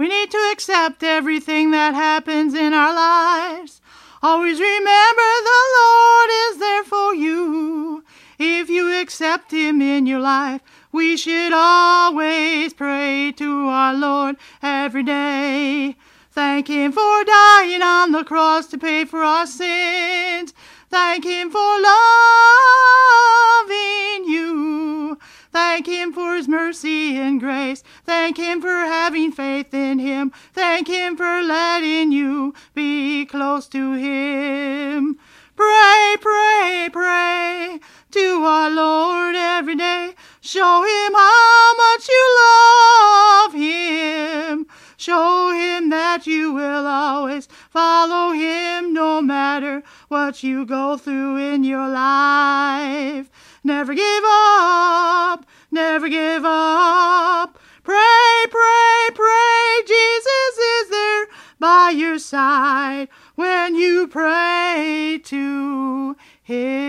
We need to accept everything that happens in our lives. Always remember the Lord is there for you. If you accept Him in your life, we should always pray to our Lord every day. Thank Him for dying on the cross to pay for our sins. Thank Him for. Thank Him for His mercy and grace. Thank Him for having faith in Him. Thank Him for letting you be close to Him. Pray, pray, pray to our Lord every day. Show Him how much you love Him. Show Him that you will always follow Him no matter what you go through in your life. Never give up, give up. Pray, pray, pray. Jesus is there by your side when you pray to Him.